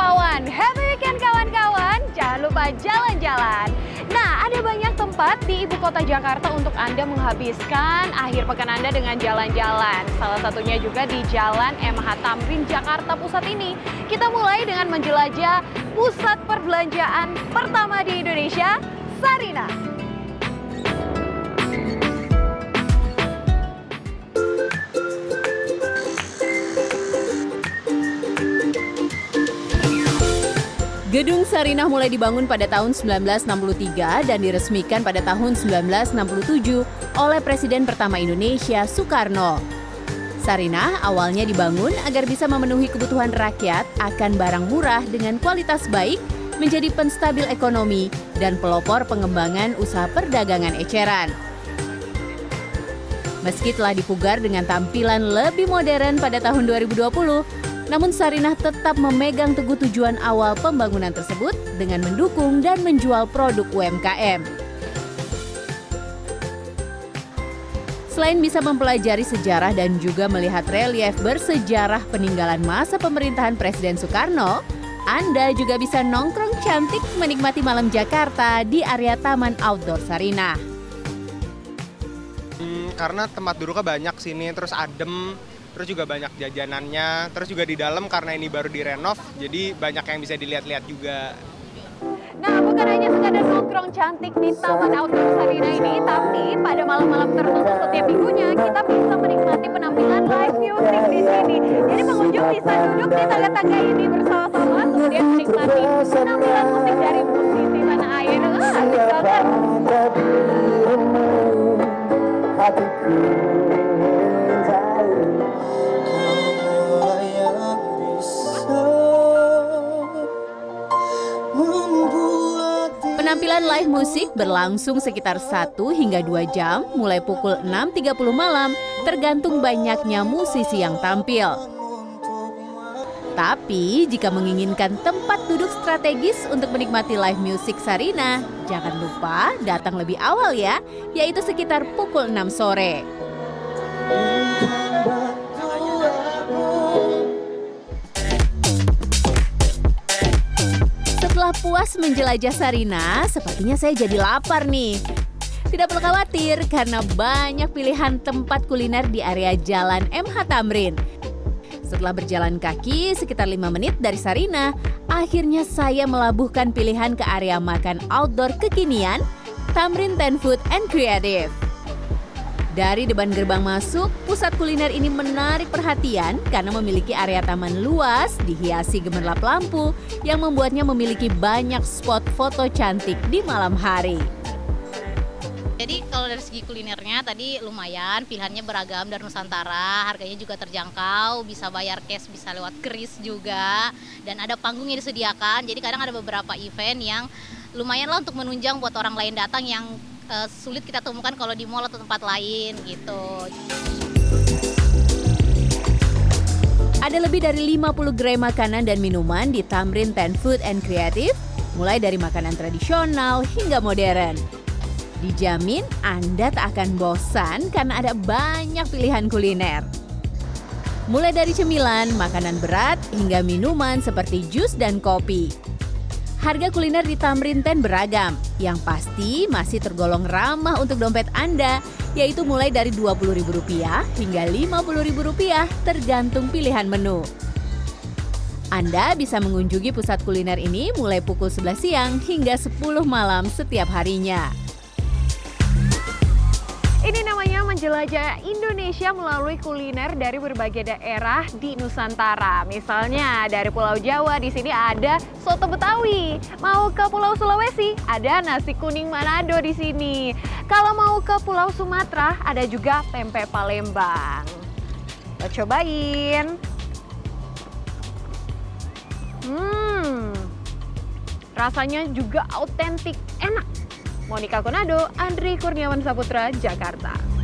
Rupawan. Happy weekend kawan-kawan. Jangan lupa jalan-jalan. Nah, ada banyak tempat di ibu kota Jakarta untuk Anda menghabiskan akhir pekan Anda dengan jalan-jalan. Salah satunya juga di Jalan MH Tamrin, Jakarta Pusat ini. Kita mulai dengan menjelajah pusat perbelanjaan pertama di Indonesia, Sarina. Gedung Sarinah mulai dibangun pada tahun 1963 dan diresmikan pada tahun 1967 oleh Presiden pertama Indonesia, Soekarno. Sarinah awalnya dibangun agar bisa memenuhi kebutuhan rakyat akan barang murah dengan kualitas baik, menjadi penstabil ekonomi dan pelopor pengembangan usaha perdagangan eceran. Meski telah dipugar dengan tampilan lebih modern pada tahun 2020, namun Sarinah tetap memegang teguh tujuan awal pembangunan tersebut dengan mendukung dan menjual produk UMKM. Selain bisa mempelajari sejarah dan juga melihat relief bersejarah peninggalan masa pemerintahan Presiden Soekarno, Anda juga bisa nongkrong cantik menikmati malam Jakarta di area Taman Outdoor Sarinah. Hmm, karena tempat duduknya banyak sini, terus adem, terus juga banyak jajanannya, terus juga di dalam karena ini baru direnov, jadi banyak yang bisa dilihat-lihat juga. Nah, bukan hanya sekadar nongkrong cantik di Taman Outdoor Sarina ini, tapi pada malam-malam tertentu setiap minggunya kita bisa menikmati penampilan live music di sini. Jadi pengunjung bisa duduk di tangga-tangga ini bersama-sama, kemudian menikmati penampilan musik dari musisi tanah air. Ah, banget. Penampilan live musik berlangsung sekitar 1 hingga 2 jam mulai pukul 6.30 malam tergantung banyaknya musisi yang tampil. Tapi jika menginginkan tempat duduk strategis untuk menikmati live music Sarina, jangan lupa datang lebih awal ya, yaitu sekitar pukul 6 sore. Setelah puas menjelajah Sarina, sepertinya saya jadi lapar nih. Tidak perlu khawatir karena banyak pilihan tempat kuliner di area Jalan MH Tamrin. Setelah berjalan kaki sekitar 5 menit dari Sarina, akhirnya saya melabuhkan pilihan ke area makan outdoor kekinian Tamrin Ten Food and Creative. Dari depan gerbang masuk, pusat kuliner ini menarik perhatian karena memiliki area taman luas dihiasi gemerlap lampu yang membuatnya memiliki banyak spot foto cantik di malam hari. Jadi kalau dari segi kulinernya tadi lumayan, pilihannya beragam dari Nusantara, harganya juga terjangkau, bisa bayar cash, bisa lewat kris juga, dan ada panggung yang disediakan. Jadi kadang ada beberapa event yang lumayan lah untuk menunjang buat orang lain datang yang uh, sulit kita temukan kalau di mall atau tempat lain gitu. Ada lebih dari 50 gerai makanan dan minuman di Tamrin Ten Food and Creative, mulai dari makanan tradisional hingga modern. Dijamin Anda tak akan bosan karena ada banyak pilihan kuliner. Mulai dari cemilan, makanan berat, hingga minuman seperti jus dan kopi. Harga kuliner di Tamrin Ten beragam, yang pasti masih tergolong ramah untuk dompet Anda, yaitu mulai dari Rp20.000 hingga Rp50.000 tergantung pilihan menu. Anda bisa mengunjungi pusat kuliner ini mulai pukul 11 siang hingga 10 malam setiap harinya. Ini namanya menjelajah Indonesia melalui kuliner dari berbagai daerah di Nusantara. Misalnya dari Pulau Jawa di sini ada soto Betawi. Mau ke Pulau Sulawesi ada nasi kuning Manado di sini. Kalau mau ke Pulau Sumatera ada juga pempek Palembang. Kita cobain. Hmm, rasanya juga autentik, enak. Monika Konado, Andri Kurniawan Saputra, Jakarta.